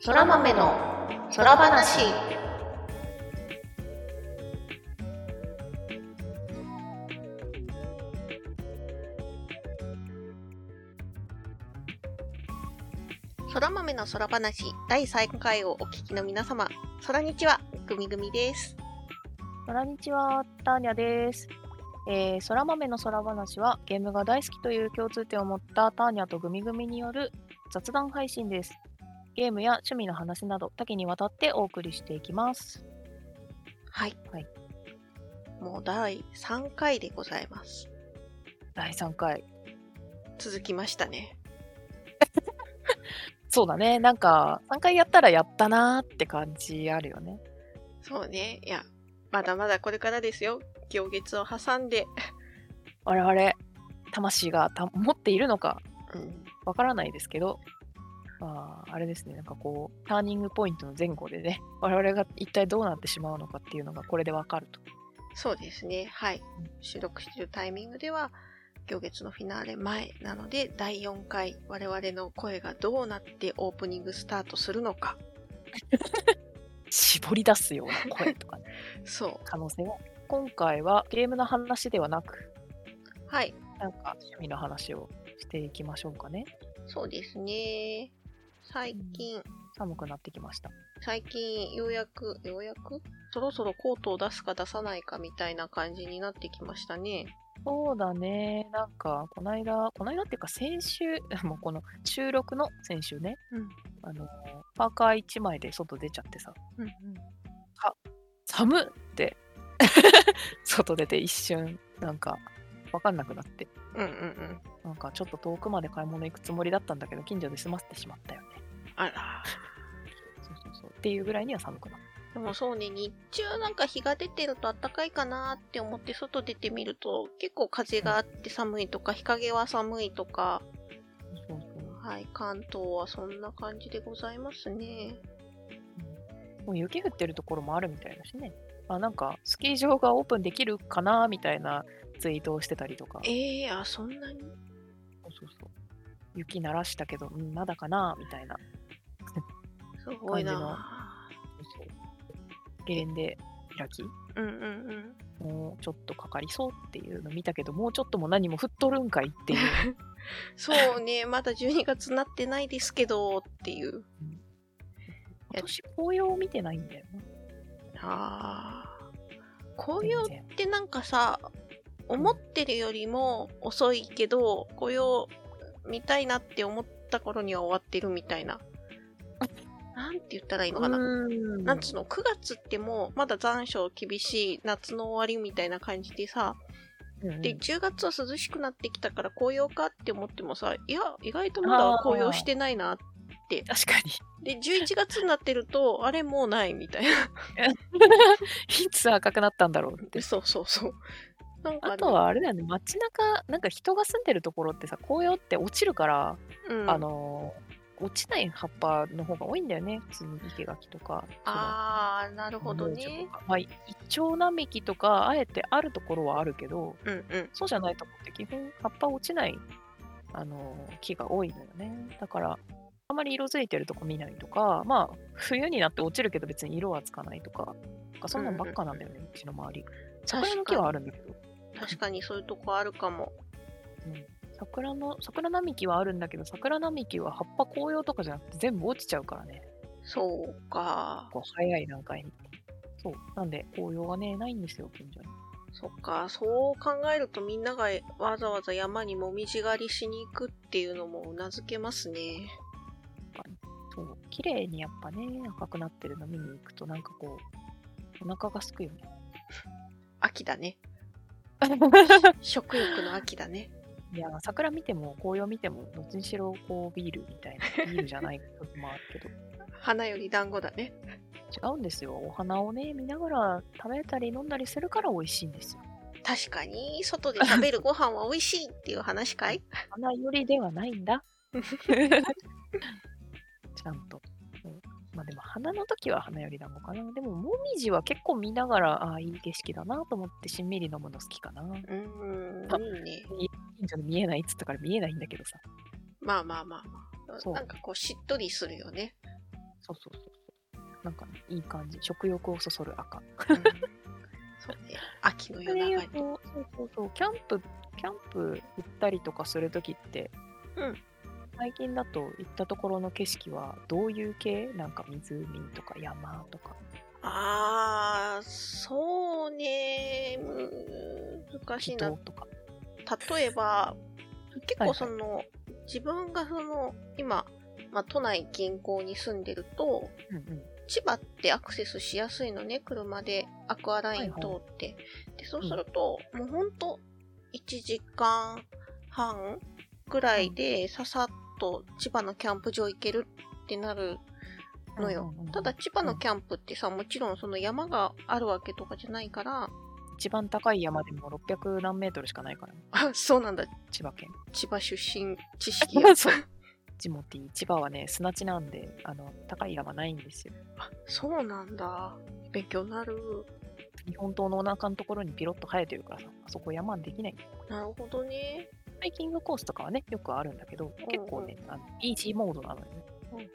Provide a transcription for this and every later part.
そら豆の空話そら豆の空話第3回をお聞きの皆様、そらにちは、ぐみぐみです。こんにちは、ターニャです。えー、空豆の空話はゲームが大好きという共通点を持ったターニャとグミグミによる雑談配信です。ゲームや趣味の話など多岐にわたってお送りしていきます。はい。はいもう第3回でございます。第3回。続きましたね。そうだね。なんか3回やったらやったなーって感じあるよね。そうね。いや、まだまだこれからですよ。行月を挟んで。我々、魂がた持っているのかうん。わからないですけど、まあ、あれですね、なんかこう、ターニングポイントの前後でね、我々が一体どうなってしまうのかっていうのがこれでわかると。そうですね。はい。収録しているタイミングでは、行月のフィナーレ前なので、第4回、我々の声がどうなってオープニングスタートするのか。絞り出すよ うな声とかね、そ可能性は。今回はゲームの話ではなく、う。はい。なんか趣味の話をしていきましょうかね。そうですね。最近、寒くなってきました。最近、ようやく、ようやく？そろそろコートを出すか出さないかみたいな感じになってきましたね。そうだね。なんか、この間、この間っていうか先週、もうこの収録の先週ね、うん。あの、パーカー1枚で外出ちゃってさ、うん寒っって、外出て一瞬、なんか、わかんなくなって、うん。うんうんうん。なんかちょっと遠くまで買い物行くつもりだったんだけど、近所で済ませてしまったよね。あら。そうそうそう。っていうぐらいには寒くなった。でもそうね、日中なんか日が出てると暖かいかなって思って外出てみると結構風があって寒いとか日陰は寒いとか、そうそうはい、関東はそんな感じでございますね。もう雪降ってるところもあるみたいだしね。あなんかスキー場がオープンできるかなみたいなツイートをしてたりとか。ええー、あ、そんなに？そうそうそう雪鳴らしたけど、うん、まだかなみたいな。すごい感じのなそうゲレンデ開き？うんうんうん。もうちょっとかかりそうっていうの見たけど、もうちょっとも何も降っとるんかいっていう。そうね、まだ12月なってないですけどっていう。今年紅葉を見てないんだよな。ああ。紅葉ってなんかさ、思ってるよりも遅いけど、紅葉見たいなって思った頃には終わってるみたいな。なんて言ったらいいのかな？うんなんつうの、9月ってもうまだ残暑厳しい夏の終わりみたいな感じでさ、うんうんで、10月は涼しくなってきたから紅葉かって思ってもさ、いや、意外とまだ紅葉してないな。確かに。で、11月になってると、あれもうないみたいな。いつ赤くなったんだろうって。そうそうそう。ねあとはあれだよね、街中、なんか人が住んでるところってさ、紅葉って落ちるから、うん、あのー、落ちない葉っぱの方が多いんだよね。普通に生垣とか。あー、なるほどねまあ、イチョウ並木とか、あえてあるところはあるけど、うんうん。そうじゃないとこって基本葉っぱ落ちない、あのー木が多いのよね。だから、あまり色づいてるとこ見ないとか、まあ、冬になって落ちるけど別に色はつかないとか、そんなんばっかなんだよね、うちの周り。桜の木はあるんだけど、確かにそういうとこあるかも。うん、桜の、桜並木はあるんだけど、桜並木は葉っぱ紅葉とかじゃなくて全部落ちちゃうからね。そうか。こう早い段階に。そう。なんで、紅葉がね、ないんですよ、近所に。そっか。そう考えるとみんながわざわざ山にもみじ狩りしに行くっていうのもうなずけますね。そう。綺麗にやっぱね、赤くなってるの見に行くと、なんかこう、お腹がすくよね。秋だね。食欲の秋だね。いや、桜見ても、紅葉見ても、どっちにしろ、こう、ビールみたいな、ビールじゃない 時もあるけど、花より団子だね。違うんですよ。お花をね、見ながら食べたり飲んだりするから美味しいんですよ。確かに、外で食べるご飯は美味しいっていう話かい？花よりではないんだ。ちゃんと。うんまあでも花の時は花より団子かな。でももみじは結構見ながら、ああ、いい景色だなと思ってしんみり飲むの好きかな。うーん、いいね。近所で見えないっつったから見えないんだけどさ。まあまあまあまあ。なんかこう、しっとりするよね。そうそうそうそう。なんかね、いい感じ。食欲をそそる赤。うんそうね。秋の夜長い。と、そうそうそう、キャンプ、キャンプ行ったりとかするときって、うん最近だと行ったところの景色はどういう系？なんか湖とか山とか。あー、そうね。む難しいな。とか。例えば、結はいはい構その、自分がその、今、まあ、都内近郊に住んでると、うんうん。千葉ってアクセスしやすいのね、車でアクアライン通って。で、そうすると、もうほんと、1時間半ぐらいでささっと千葉のキャンプ場行けるってなるのよ。ただ千葉のキャンプってさ、もちろんその山があるわけとかじゃないから、一番高い山でも600何メートルしかないからね、あ、そうなんだ。千葉県。千葉出身知識が。そう。ジモティ、千葉はね、砂地なんで、あの、高い山ないんですよ。あ、そうなんだ。勉強になる。日本刀のお腹のところにピロッと生えてるからさ、あそこ山できない。なるほどね。ハイキングコースとかはね、よくあるんだけど、結構ね、あのイージーモードなのよね。うんうんうん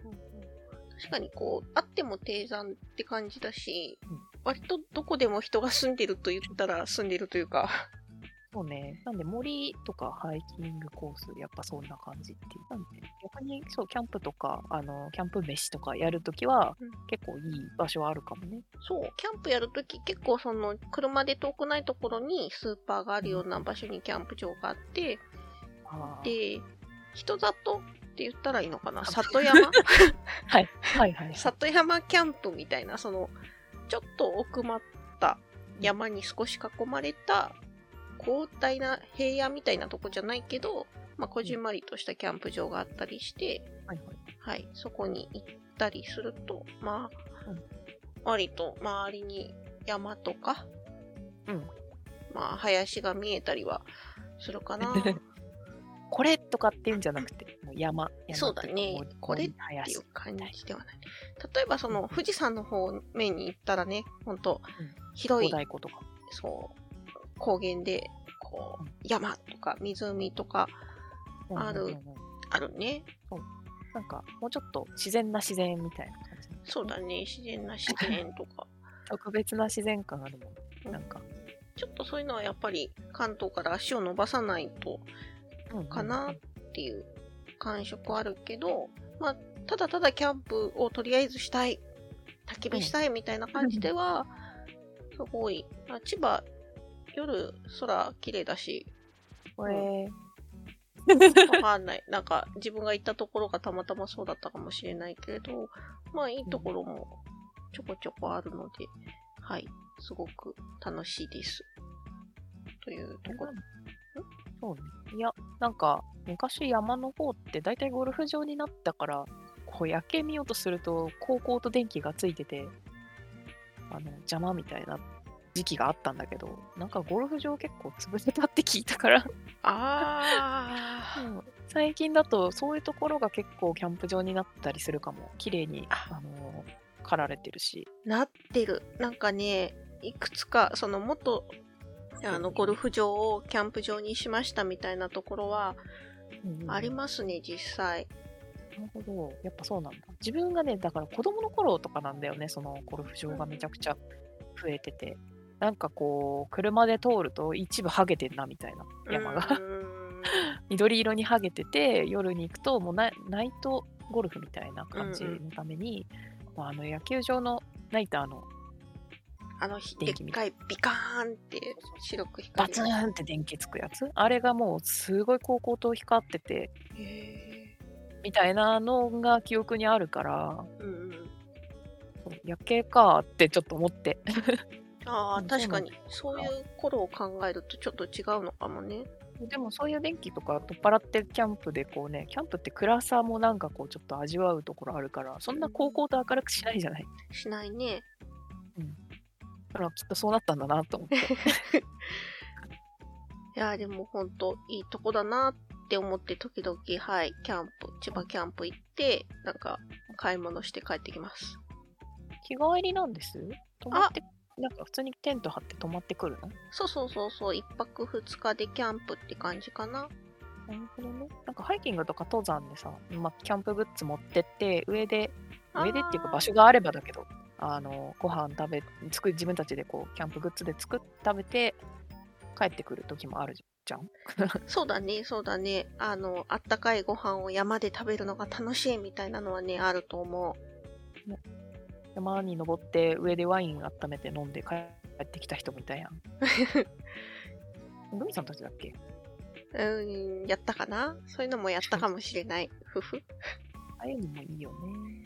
確かにこう、あっても低山って感じだし、うん割とどこでも人が住んでると言ったら住んでるというか、そうね。なんで森とかハイキングコース、やっぱそんな感じっていう。なんで、逆にそう、キャンプとか、あの、キャンプ飯とかやるときは、うん結構いい場所はあるかもね。そう、キャンプやるとき結構その、車で遠くないところにスーパーがあるような場所にキャンプ場があって、で、人里って言ったらいいのかな？里山？はい、はい、はい。里山キャンプみたいな、その、ちょっと奥まった山に少し囲まれた広大な平野みたいなとこじゃないけど、まあ、こじんまりとしたキャンプ場があったりして、はい、はい。はい、そこに行ったりすると、まあ、うん割と周りに山とか、うん。まあ、林が見えたりはするかな。これとかっていうんじゃなくて、もう山。山そうだねこれっていう感じではない。例えばその富士山の方面に行ったらね、ほん広い小、太鼓とか。そう、高原で、こううん、山とか湖とかあるうんうんうんうんあるね。なんか、もうちょっと自然な自然みたいな感じ。そうだね、自然な自然とか。特別な自然感あるもうんん。なんか。ちょっとそういうのはやっぱり関東から足を伸ばさないとうんうんうんかなっていう感触はあるけど、まあ、ただただキャンプをとりあえずしたい、焚き火したいみたいな感じでは、すごい、まあ、千葉、夜空綺麗だし、これ、わかんない。なんか自分が行ったところがたまたまそうだったかもしれないけれど、まあいいところもちょこちょこあるので、はい、すごく楽しいです。というところ。そうね。いや、なんか、昔山の方って大体ゴルフ場になったから、こう夜景見ようとすると、高校と電気がついてて、あの、邪魔みたいな時期があったんだけど、なんかゴルフ場結構潰れたって聞いたから、あー。うん最近だとそういうところが結構キャンプ場になったりするかも。綺麗に、ああの刈られてるし。なってる。なんかね、いくつか、その元、あの、ゴルフ場をキャンプ場にしましたみたいなところはありますね、実際。なるほど。やっぱそうなんだ。自分がね、だから子供の頃とかなんだよね、そのゴルフ場がめちゃくちゃ増えてて。なんかこう、車で通ると一部ハゲてんなみたいな山が。緑色にハゲてて、夜に行くともうナナイトゴルフみたいな感じうんうんのために、まあ、あの野球場のナイターのあの、ひでっかいビカーンって白く光るバツンって電気つくやつ？あれがもうすごい高校と光ってて、へみたいなのが記憶にあるから、ーうんうん。夜景かってちょっと思って。ああ、うん確かに。そういう頃を考えるとちょっと違うのかもね。でもそういう電気とか取っ払ってキャンプでこうね、キャンプって暗さもなんかこうちょっと味わうところあるから、そんな高校と明るくしないじゃない？しないね。だからきっとそうなったんだなと思って。いやー、でもほんといいとこだなって思って時々、はい、キャンプ、千葉キャンプ行って、なんか買い物して帰ってきます。日帰りなんです？泊まって、なんか普通にテント張って泊まってくるの？そうそうそうそう、一泊二日でキャンプって感じかな。なるほどね。なんかハイキングとか登山でさ、まあ、キャンプグッズ持ってって、上で上でっていうか場所があればだけど、あのご飯食べ作り自分たちでこうキャンプグッズで作っ食べて帰ってくる時もあるじゃん。そうだね、そうだね。あの、あったかいご飯を山で食べるのが楽しいみたいなのはね、あると思う。山に登って上でワイン温めて飲んで帰ってきた人もいたやん。グミさんたちだっけ？うん、やったかな？そういうのもやったかもしれない。ふふ。ああいうのもいいよね。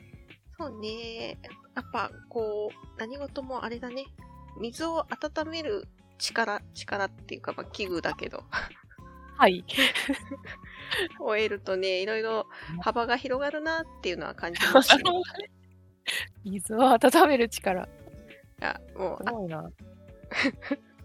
そうね。やっぱ、こう、何事もあれだね。水を温める力、力っていうか、まあ、器具だけど、はい。を得るとね、いろいろ幅が広がるなっていうのは感じますね。水を温める力。いや、もう、すごいな。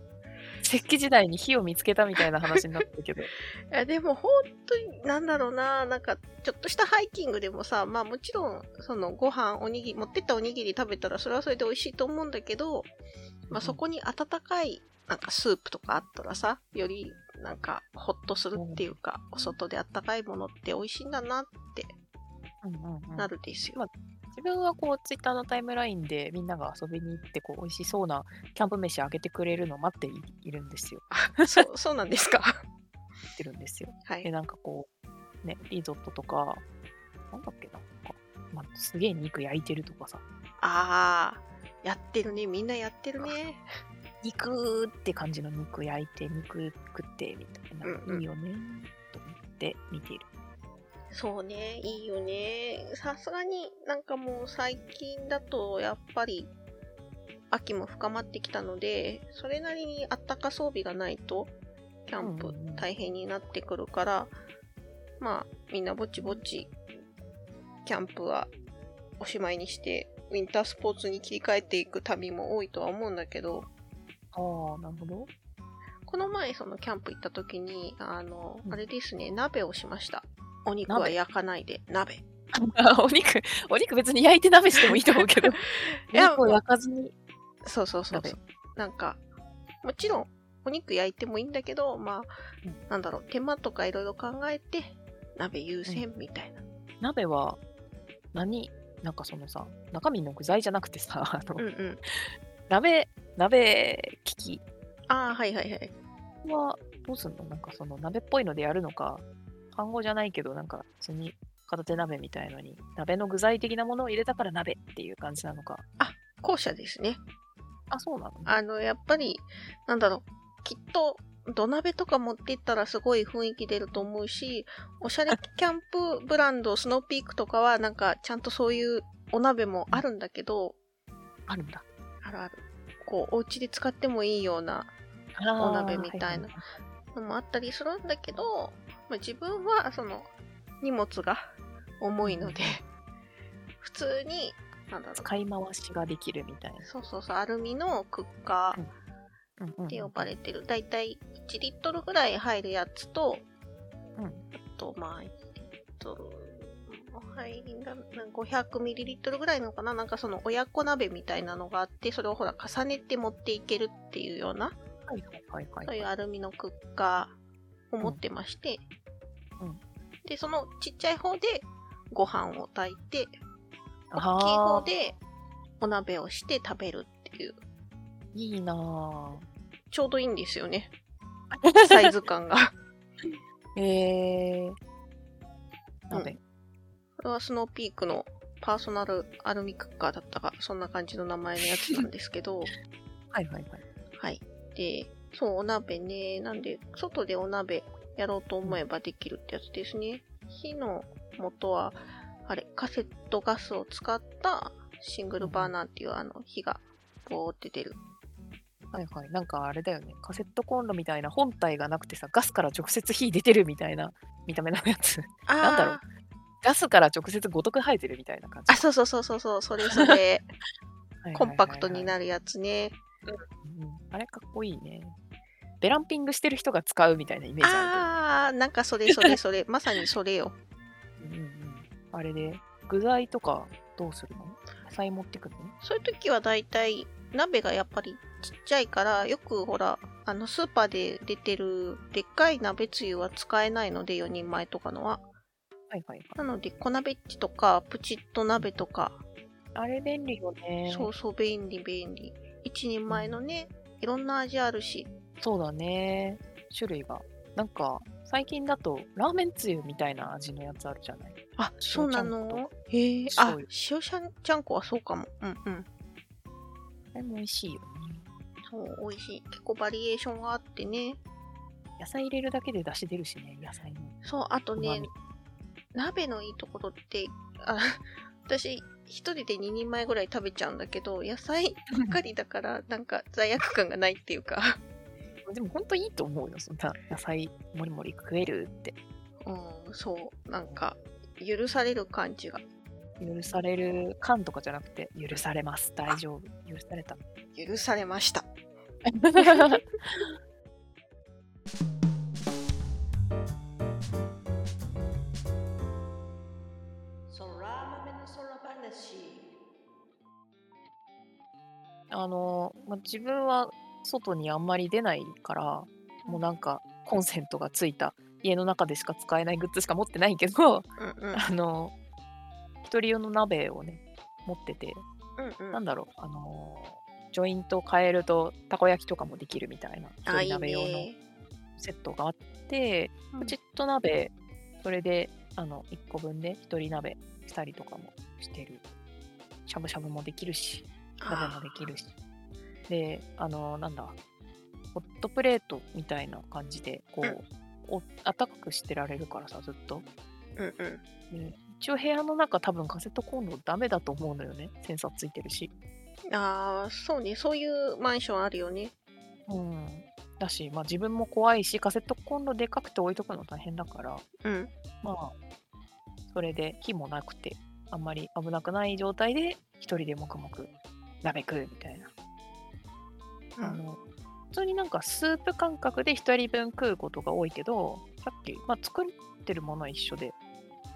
石器時代に火を見つけたみたいな話になってるけど。いやでも本当になんだろうな、なんかちょっとしたハイキングでもさ、まあもちろんそのご飯、おにぎり、持ってったおにぎり食べたらそれはそれで美味しいと思うんだけど、まあそこに温かいなんかスープとかあったらさ、よりなんかホッとするっていうか、お外で温かいものって美味しいんだなってうんうんうんなるですよ。ま自分はこう、ツイッターのタイムラインでみんなが遊びに行って、こう、美味しそうなキャンプ飯あげてくれるのを待っていいるんですよ。そう、そうなんですか？待ってるんですよ。で、はい。なんかこう、ね、リゾットとか、なんだっけな、かまあ、すげえ肉焼いてるとかさ、あー、やってるね。みんなやってるね。肉って感じの肉焼いて、肉食ってみたいな、うんうんいいよね、と思って見ている。そうね、いいよね。さすがになんかもう最近だとやっぱり秋も深まってきたので、それなりにあったか装備がないとキャンプうんうんうん大変になってくるから、まあみんなぼちぼちキャンプはおしまいにしてウィンタースポーツに切り替えていく旅も多いとは思うんだけど、ああ、なるほど。この前そのキャンプ行った時に、あの、うんあれですね、鍋をしました。お肉は鍋？焼かないで、鍋。お肉、お肉別に焼いて鍋してもいいと思うけど、いや肉を焼かずに。そうそうそう鍋そう。なんか、もちろん、お肉焼いてもいいんだけど、まあ、うんなんだろう、手間とかいろいろ考えて、鍋優先みたいな。鍋は何？なんかそのさ、中身の具材じゃなくてさ、あのうんうん。鍋、鍋機器ああ、はいはいはい。はどうすんの？なんかその鍋っぽいのでやるのか、単語じゃないけど、なんか普通に片手鍋みたいのに、鍋の具材的なものを入れたから鍋っていう感じなのか。後者ですね。あ、そうなのあの、やっぱり、なんだろう、きっと、土鍋とか持っていったらすごい雰囲気出ると思うし、おしゃれキャンプブランド、スノーピークとかは、なんか、ちゃんとそういうお鍋もあるんだけど、あるんだ。あるある。こう、お家で使ってもいいようなおお鍋みたいなのもあったりするんだけど、まあ、自分はその荷物が重いので、普通に、なんだろう、使い回しができるみたいな。そうそうそう、アルミのクッカーって呼ばれてる、だいたい1リットルぐらい入るやつと、うん。あと、まあ、1リットル、入りが500ミリリットルぐらいのかな。なんかその親子鍋みたいなのがあって、それをほら重ねて持っていけるっていうような、はいはいはいはい。そういうアルミのクッカーを持ってまして、うんうんで、そのちっちゃい方でご飯を炊いて、あ大きい方ーでお鍋をして食べるっていう、いいなぁ。ちょうどいいんですよね。サイズ感が。えー、鍋。これはスノーピークのパーソナルアルミクッカーだったか、そんな感じの名前のやつなんですけど、はいはいはい。はい。で、そう、お鍋ね。なんで、外でお鍋やろうと思えばできるってやつですね。火の元は、あれ、カセットガスを使ったシングルバーナーっていうあの火がボーって出る。はいはい。なんかあれだよね。カセットコンロみたいな本体がなくてさ、ガスから直接火出てるみたいな見た目のやつ。なんだろうガスから直接ごとく生えてるみたいな感じ。あ、そうそうそうそうそう、それそれ、コンパクトにる。なるやつね。うんあれかっこいいね。ベランピングしてる人が使うみたいなイメージああー、なんかそれそれそれ、まさにそれよ。うんうん、あれで、具材とかどうするの？野菜持ってくるの？そういう時はだいたい鍋がやっぱりちっちゃいから、よくほら、あのスーパーで出てるでっかい鍋つゆは使えないので、4人前とかのは。はいはいはい。なので、小鍋っちとか、プチッと鍋とかあれ便利よね。そうそう、便利便利。一人前のね、いろんな味あるし。そうだね。種類が。なんか、最近だと、ラーメンつゆみたいな味のやつあるじゃない？あ、そうなの？へえ。あ塩ちゃんちゃんこはそうかも。うんうん。あれも美味しいよね。そう、美味しい。結構バリエーションがあってね。野菜入れるだけで出汁出るしね、野菜の。そう、あとね鍋のいいところって、あ私、一人で2人前ぐらい食べちゃうんだけど、野菜ばっかりだから、なんか罪悪感がないっていうか、でも本当いいと思うよ、そんな野菜もりもり食えるって。うん、そう、なんか、許される感じが。許される感とかじゃなくて、許されます、大丈夫。許された。許されました。あの、まあ、自分は外にあんまり出ないから、もうなんかコンセントがついた家の中でしか使えないグッズしか持ってないけど、うんうん。あの、一人用の鍋をね、持ってて、うんうんなんだろう、あの、ジョイント変えるとたこ焼きとかもできるみたいな、一人鍋用のね。セットがあって、うんプチッと鍋、それで、あの、1個分で一人鍋したりとかもしてる。しゃぶしゃぶもできるし、鍋もできるし。で、あの、なんだ、ホットプレートみたいな感じで、こう、お暖かくしてられるからさ、ずっと。うんうん。ね一応部屋の中多分カセットコンロダメだと思うのよね。センサーついてるし。ああ、そうね。そういうマンションあるよね。うん。だし、まあ自分も怖いし、カセットコンロでかくて置いとくの大変だから、うん。まあ、それで火もなくて、あんまり危なくない状態で、一人で黙々鍋食うみたいな。うんあの普通になんかスープ感覚で一人分食うことが多いけど、さっき、まあ、作ってるものは一緒で、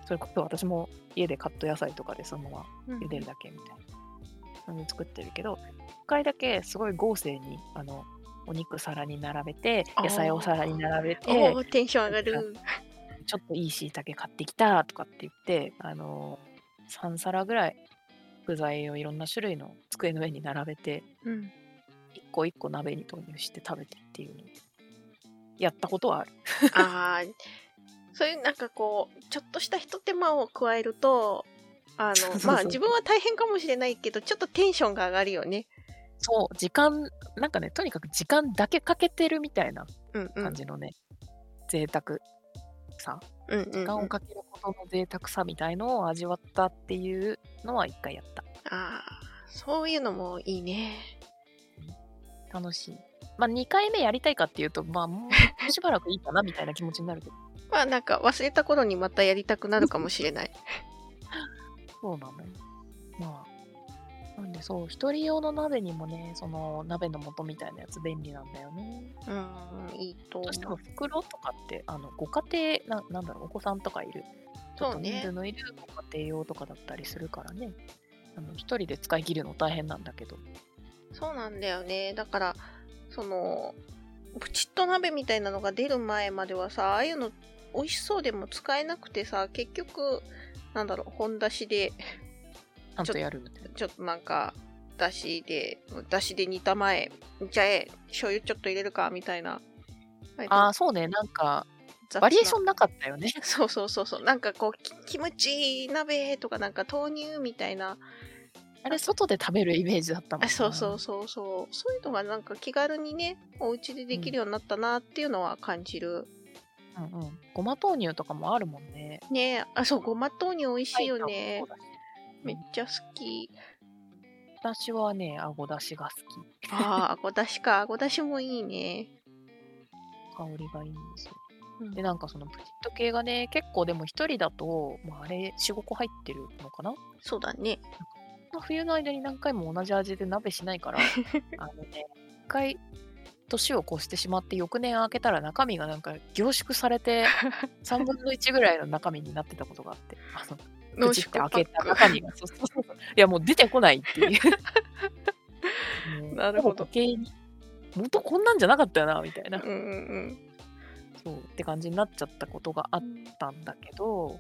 それこそ私も家でカット野菜とかでそのまま茹でるだけみたいな感じで作ってるけど、一回だけすごい豪勢にあのお肉皿に並べて、野菜お皿に並べて、テンション上がる。ちょっといいしいたけ買ってきたとかって言って、あのー、3皿ぐらい具材をいろんな種類の机の上に並べて、うん。一個一個鍋に投入して食べてっていうのをやったことはある。ああ、そういうなんかこう、ちょっとした一手間を加えると、あの、まあ自分は大変かもしれないけど、ちょっとテンションが上がるよね。そう、時間、なんかね、とにかく時間だけかけてるみたいなうんうん。感じのね、贅沢さ、うんうん、時間をかけることの贅沢さみたいのを味わったっていうのは一回やった。ああ、そういうのもいいね。楽しい。まあ、2回目やりたいかっていうと、まあ、もう しばらくいいかなみたいな気持ちになるけど。まあなんか忘れた頃にまたやりたくなるかもしれない。そうなのよ。まあ、なんでそう、一人用の鍋にもね、その鍋の素みたいなやつ便利なんだよね。うん、いいとどうしても。袋とかって、あのご家庭な、なんだろう、お子さんとかいる、ちょっ人数のいるご家庭用とかだったりするからね、あの一人で使い切るの大変なんだけど、そうなんだよね。だから、その、プチッと鍋みたいなのが出る前まではさ、ああいうの美味しそうでも使えなくてさ、結局、なんだろう、本出しで、ちゃんとやるみたいな。ちょっとなんか、だしで、だしで煮たまえ、じゃあえ、醤油ちょっと入れるか、みたいな。ああ、そうね、なんか、バリエーションなかったよね。そうそうそうそう。なんかこう、キキムチ鍋とかなんか豆乳みたいな。あれ、外で食べるイメージだったもんあなそうそうそうそう。そういうのがなんか気軽にね、お家でできるようになったなっていうのは感じる。うんうん。ごま豆乳とかもあるもんね。ねえ、あ、そう、ごま豆乳美味しいよねそう。だしめっちゃ好き。私はね、あごだしが好き。ああ、あごだしか。あごだしもいいね。香りがいいんですよ。うんで、なんかそのプチッと系がね、結構でも一人だと、まあ、あれ、4、5個入ってるのかな？そうだね。冬の間に何回も同じ味で鍋しないから、あのね、一回、年を越してしまって、翌年開けたら中身がなんか凝縮されて、3分の1ぐらいの中身になってたことがあって、あの、って開けた。中身が、そうそうそう。いや、もう出てこないっていう。なるほど元こんなんじゃなかったよな、みたいな。うんうんそうって感じになっちゃったことがあったんだけど、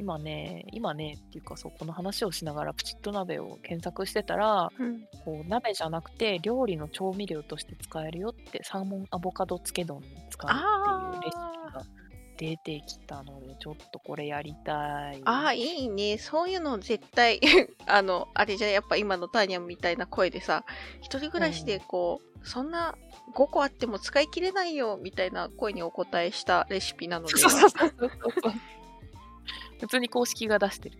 今ね、今ねっていうかそう、この話をしながらプチッと鍋を検索してたら、うん。こう鍋じゃなくて料理の調味料として使えるよってサーモンアボカド漬け丼に使うっていうレシピが出てきたのでちょっとこれやりたい。ああ、いいね。そういうの絶対、あの、あれじゃやっぱ今のターニャンみたいな声でさ、一人暮らしでこう、そんな5個あっても使い切れないよ、みたいな声にお答えしたレシピなので。普通に公式が出してる。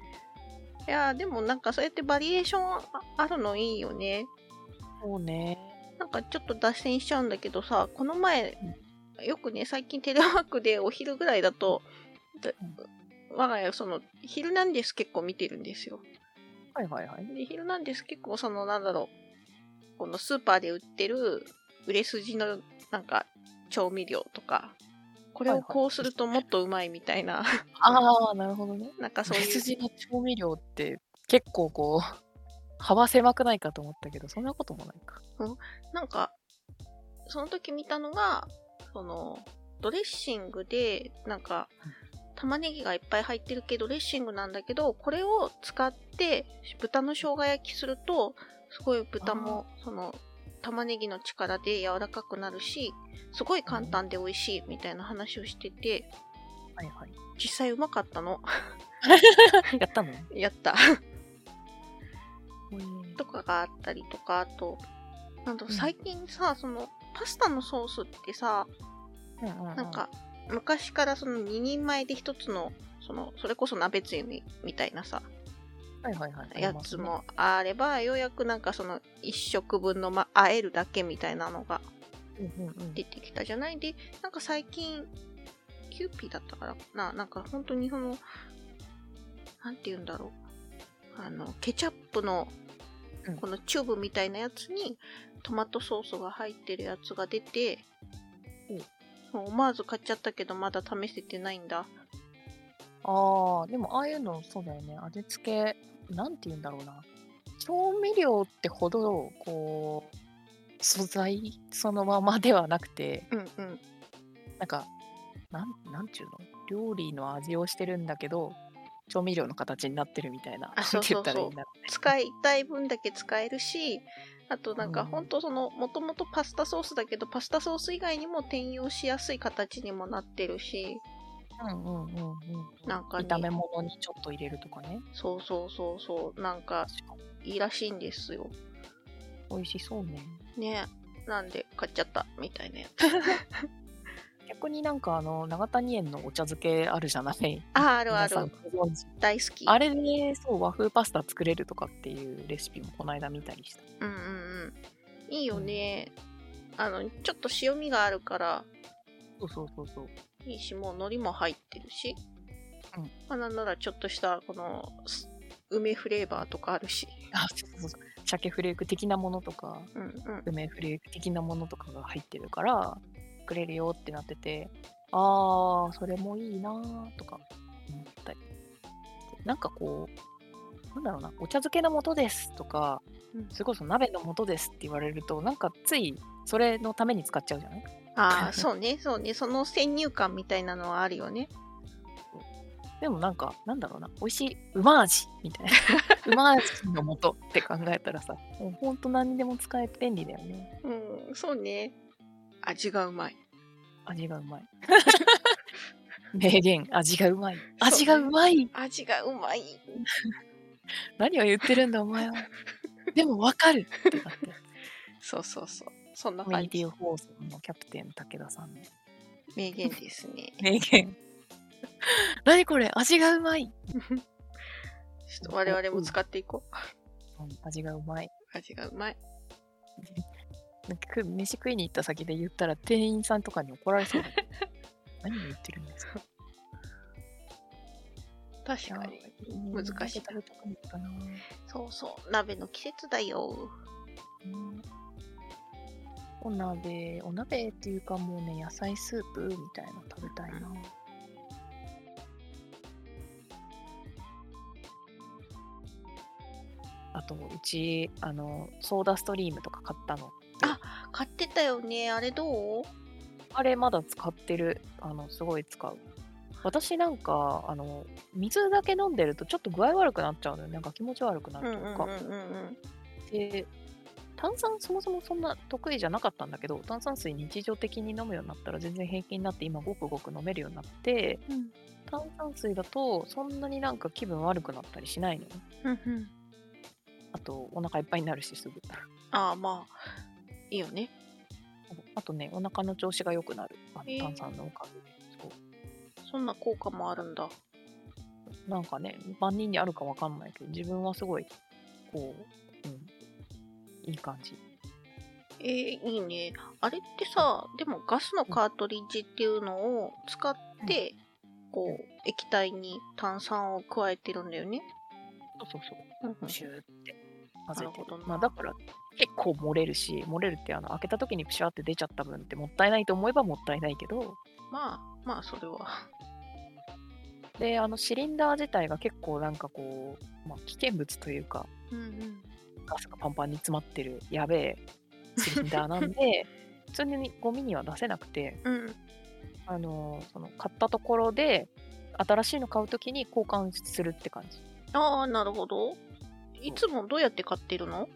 いやーでもなんかそうやってバリエーションああるのいいよね。そうね。なんかちょっと脱線しちゃうんだけどさ、この前、よくね、最近テレワークでお昼ぐらいだと、だ我が家、その、ヒルナンデス結構見てるんですよ。はいはいはい。で、ヒルナンデス結構その、なんだろう、このスーパーで売ってる売れ筋のなんか調味料とか、これをこうするともっとうまいみたいな、ああ、なるほどね。なんかそういう、別の調味料って結構こう、幅狭くないかと思ったけど、そんなこともないか。なんか、その時見たのが、その、ドレッシングで、なんか、玉ねぎがいっぱい入ってるけど、ドレッシングなんだけど、これを使って、豚の生姜焼きすると、すごい豚も、その、玉ねぎの力で柔らかくなるし、すごい簡単で美味しいみたいな話をしてて、はいはい。実際うまかったの。やったの？やった。うんとかがあったりとか、あと、なんだろううん最近さ、その、パスタのソースってさ、うんなんか、昔からその2人前で1つの、その、それこそ鍋つゆみみたいなさ、はいはいはい。やつもあれば、ようやくなんかその1食分の、ま、あえるだけみたいなのが。出てきたじゃない？で、なんか最近、キューピーだったからな、なんか本当にその、なんて言うんだろう。あの、ケチャップのうん、このチューブみたいなやつに、トマトソースが入ってるやつが出て、もう思わず買っちゃったけど、まだ試せてないんだ。ああ、でもああいうのそうだよね。味付け、なんて言うんだろうな。調味料ってほど、こう、素材そのままではなくて、うんうん。なんか、なん、なんちゅうの？料理の味をしてるんだけど、調味料の形になってるみたいな。あそうそうそう使いたい分だけ使えるし、あとなんかうんほんとその、もともとパスタソースだけど、パスタソース以外にも転用しやすい形にもなってるし、う。うんうんうんうん。なんかね炒め物にちょっと入れるとかね。そうそうそうそう、なんかいいらしいんですよ。美味しそうね。ねなんで買っちゃったみたいなやつ。逆になんかあの、長谷園のお茶漬けあるじゃない？あ、あるある。大好き。あれで、そう、和風パスタ作れるとかっていうレシピもこの間見たりした。うんうんうん。いいよね。あの、ちょっと塩味があるから、そうそうそうそう。いいし、もう海苔も入ってるし。うんまあ、なんならちょっとした、この、す梅フレーバーとかあるし。あ、そうそうそう。鮭フレーク的なものとか、うんうん。梅フレーク的なものとかが入ってるから、作れるよってなってて、あー、それもいいなーとか思ったり。なんかこう、なんだろうな、お茶漬けの素ですとか、うんそれこそ鍋の素ですって言われると、なんかついそれのために使っちゃうじゃない？ああ、そうね、そうね。その先入観みたいなのはあるよね。でもなんか、なんだろうな、美味しい、うま味みたいな。うま味の素って考えたらさ、もうほんと何にでも使えて便利だよね。うん、そうね。味がうまい。味がうまい。名言、味がうまい。味がうまい味がうまい。何を言ってるんだお前は。でもわかるってなって。そうそうそう。そんな感じ。ニティ放送のキャプテン武田さんの名言ですね。名言。何これ？味がうまい、ちょっと我々も使っていこう。うん味がうまい。味がうまい。なんかく飯食いに行った先で言ったら店員さんとかに怒られそう 何を言ってるんですか？確かに。難しい食べたくなったなそうそう。鍋の季節だよ。うんお鍋、お鍋っていうかもうね、野菜スープみたいなの食べたいな。あと、うち、あの、ソーダストリームとか買ったの。買ってたよね。あれどう？あれまだ使ってる。あの、すごい使う。私なんか、あの、水だけ飲んでるとちょっと具合悪くなっちゃうのよ。なんか気持ち悪くなうんうんるというか。うんうんで、炭酸そもそもそんな得意じゃなかったんだけど、炭酸水日常的に飲むようになったら全然平気になって、今ごくごく飲めるようになって、うん。炭酸水だとそんなになんか気分悪くなったりしないのよ。うんうん。あと、お腹いっぱいになるし、すぐ。ああ、まあ、いいよね。あとね、お腹の調子が良くなる。あの炭酸のおかげで。そうそんな効果もあるんだ。なんかね、万人にあるかわかんないけど、自分はすごい、こう、うん、いい感じ。えー、いいね。あれってさ、でもガスのカートリッジっていうのを使って、こう、液体に炭酸を加えてるんだよね。そうそううんそう、シューって混ぜてなるほどなまあだから、結構漏れるし、漏れるってあの開けた時にプシャーって出ちゃった分ってもったいないと思えばもったいないけど、まあ、まあ、それは。で、あのシリンダー自体が結構なんかこう、まあ、危険物というか、うんうん。ガスがパンパンに詰まってるやべえシリンダーなんで、普通にゴミには出せなくて、うん。あのその買ったところで新しいの買うときに交換するって感じ。ああ、なるほど。いつもどうやって買ってるの？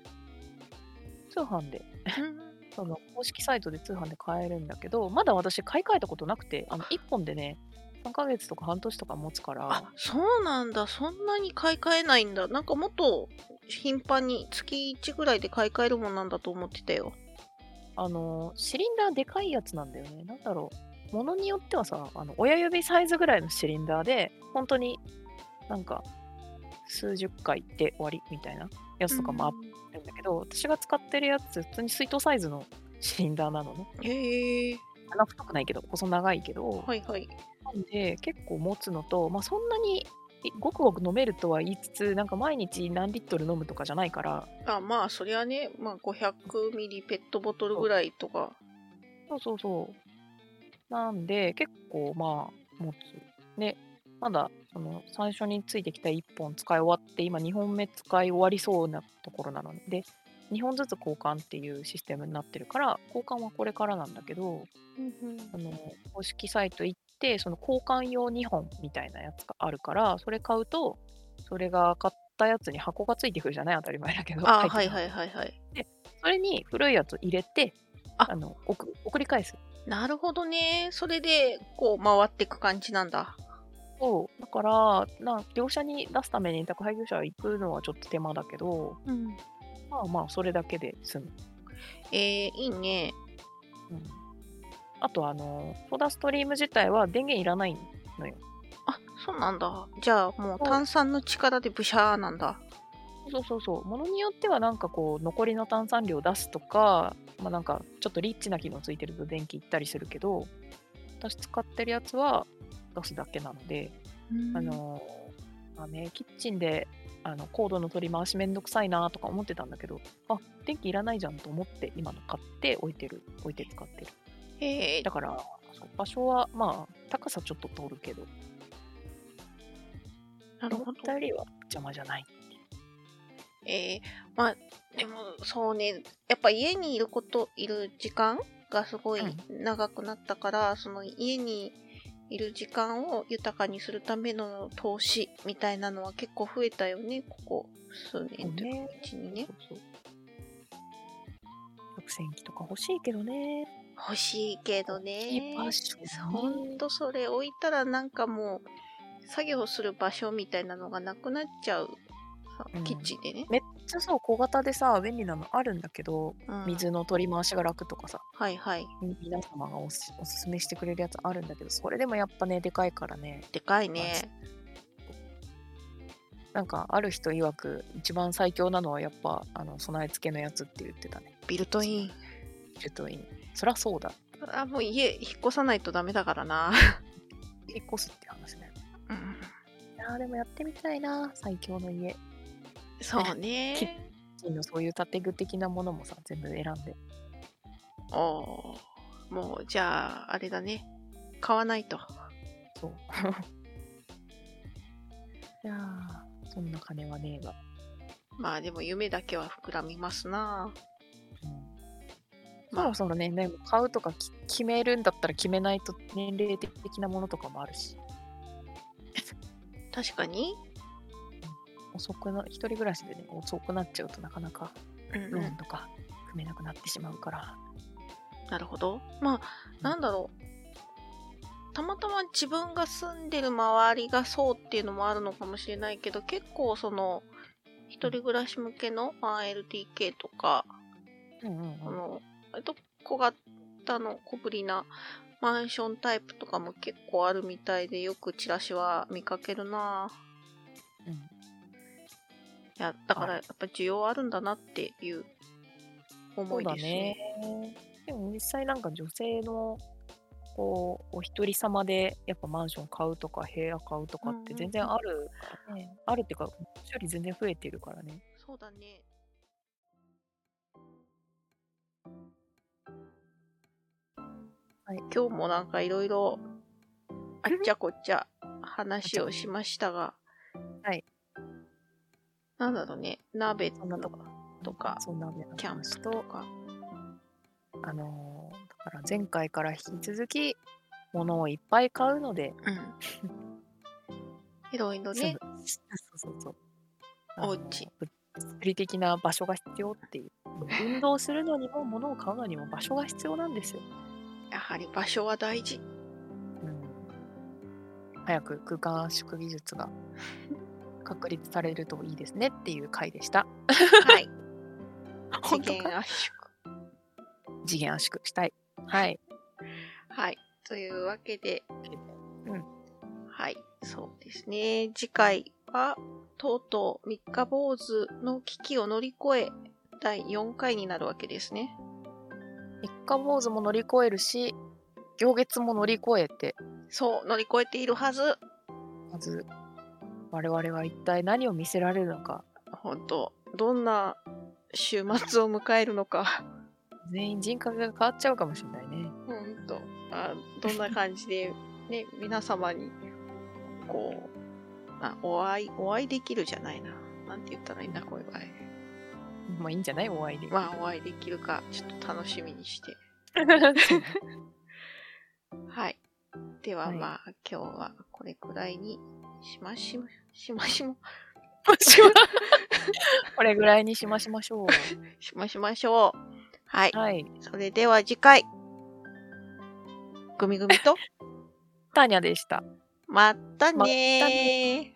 通販で、うん。その公式サイトで通販で買えるんだけど、まだ私買い替えたことなくて、あの1本でね、3ヶ月とか半年とか持つからあ、、そうなんだ。そんなに買い替えないんだ。なんかもっと頻繁に月1ぐらいで買い替えるもんなんだと思ってたよ。あのシリンダーでかいやつなんだよね。なんだろう。ものによってはさ、あの親指サイズぐらいのシリンダーで、本当になんか数十回で終わりみたいなやつとかもあるんだけど、私が使ってるやつ、普通に水筒サイズのシリンダーなのね。へえ。穴太くないけど、細長いけど、はいはい。なんで結構持つのと、まあ、そんなにいごくごく飲めるとは言いつつ、なんか毎日何リットル飲むとかじゃないから、あまあ、そりゃね、まあ、500ミリペットボトルぐらいとか。そうそうそう。なんで結構まあ持つ。で、まだその最初についてきた1本使い終わって、今2本目使い終わりそうなところなので、2本ずつ交換っていうシステムになってるから、交換はこれからなんだけど、あの公式サイト行って、その交換用2本みたいなやつがあるから、それ買うと、それが買ったやつに箱がついてくるじゃない？当たり前だけど。あはいはいはいはい。それに古いやつ入れて、ああの送送り返す。なるほどね。それで、こう、回っていく感じなんだ。そう。だから、な業者に出すために宅配業者行くのはちょっと手間だけど、うん。まあまあ、それだけで済む。えー、いいね。うん、あと、あの、ソーダストリーム自体は電源いらないのよ。あ、そうなんだ。じゃあ、もう炭酸の力でブシャーなんだ。そうそうそう。ものによっては、なんかこう、残りの炭酸量を出すとか、まあなんか、ちょっとリッチな機能ついてると電気いったりするけど、私使ってるやつは出すだけなので、あのまあね、キッチンであのコードの取り回しめんどくさいなとか思ってたんだけど、あ電気いらないじゃんと思って今の買って置いてる、置いて使ってる。へえだから、場所はまあ高さちょっと通るけど、なるほど思っ。たよりは邪魔じゃない。えー、まあ、でも、そうね、やっぱ家にいること、いる時間がすごい長くなったから、その家にいる時間を豊かにするための投資みたいなのは結構増えたよね、ここ数年というか、うちにね。そうそう食洗機とか欲しいけどね。欲しいけどね。ほんとそれ置いたらなんかもう、作業する場所みたいなのがなくなっちゃう。さうんキッチンでね。めっちゃそう、小型でさ、便利なのあるんだけど、うん水の取り回しが楽とかさ、はいはい。み皆様がおすおすすめしてくれるやつあるんだけど、それでもやっぱね、でかいからね、でかいね。なんかある人曰く、一番最強なのはやっぱ、あの備え付けのやつって言ってたね。ビルトイン。ちょっといい。そりゃそうだ。あ、もう家引っ越さないとダメだからな。引っ越すって話ね。うん、いやーでもやってみたいな、最強の家。そうね。キッチンのそういう建具的なものもさ、全部選んで。おーもうじゃあ、あれだね。買わないと。そう。いやー、そんな金はねえが。まあでも夢だけは膨らみますな。あそろそろね、でも買うとかき決めるんだったら決めないと年齢的なものとかもあるし。確かに。遅くな、一人暮らしでね、遅くなっちゃうとなかなかうんローンとか組めなくなってしまうから。なるほど。まあ、なんだろう。たまたま自分が住んでる周りがそうっていうのもあるのかもしれないけど、結構その、一人暮らし向けの 1LDK とか、うんうんうん。割と小型の小ぶりなマンションタイプとかも結構あるみたいで、よくチラシは見かけるなぁうんいや、だからやっぱ需要あるんだなっていう思いですね。ね。でも実際なんか女性のこうお一人様でやっぱマンション買うとか部屋買うとかって全然あるからね。あるっていうか、昔より全然増えてるからね。そうだね。はい今日もなんかいろいろあっちゃこっちゃ話をしましたが、はい。なんだろうね、鍋とことか、そんなねキャンプとか、あのーだから前回から引き続き物をいっぱい買うので、うん。いろいろね、そうそうそう。お家あの物理的な場所が必要っていう。運動するのにも物を買うのにも場所が必要なんですよ。やはり場所は大事。早く空間圧縮技術が 確立されるといいですねっていう回でした。はい。次元圧縮。次元圧縮したい。はい。はい。というわけで、うんはい。そうですね。次回は、とうとう三日坊主の危機を乗り越え、第4回になるわけですね。三日坊主も乗り越えるし、行月も乗り越えて、そう、乗り越えているはず。まず我々は一体何を見せられるのか、本当どんな週末を迎えるのか。全員人格が変わっちゃうかもしれないね。本当あどんな感じで、ね、皆様に、こう、あお会い、お会いできるじゃないな。なんて言ったらいいんだ、こういう場合。まあいいんじゃない？お会いで。まあ、お会いできるか、ちょっと楽しみにして。はい。では、はいまあ、今日はこれくらいにしましま、しましま、これぐらいにしましましょ しましましょう。はい。う。はい。それでは次回。ぐみぐみと、ターニャでした。またねー。またね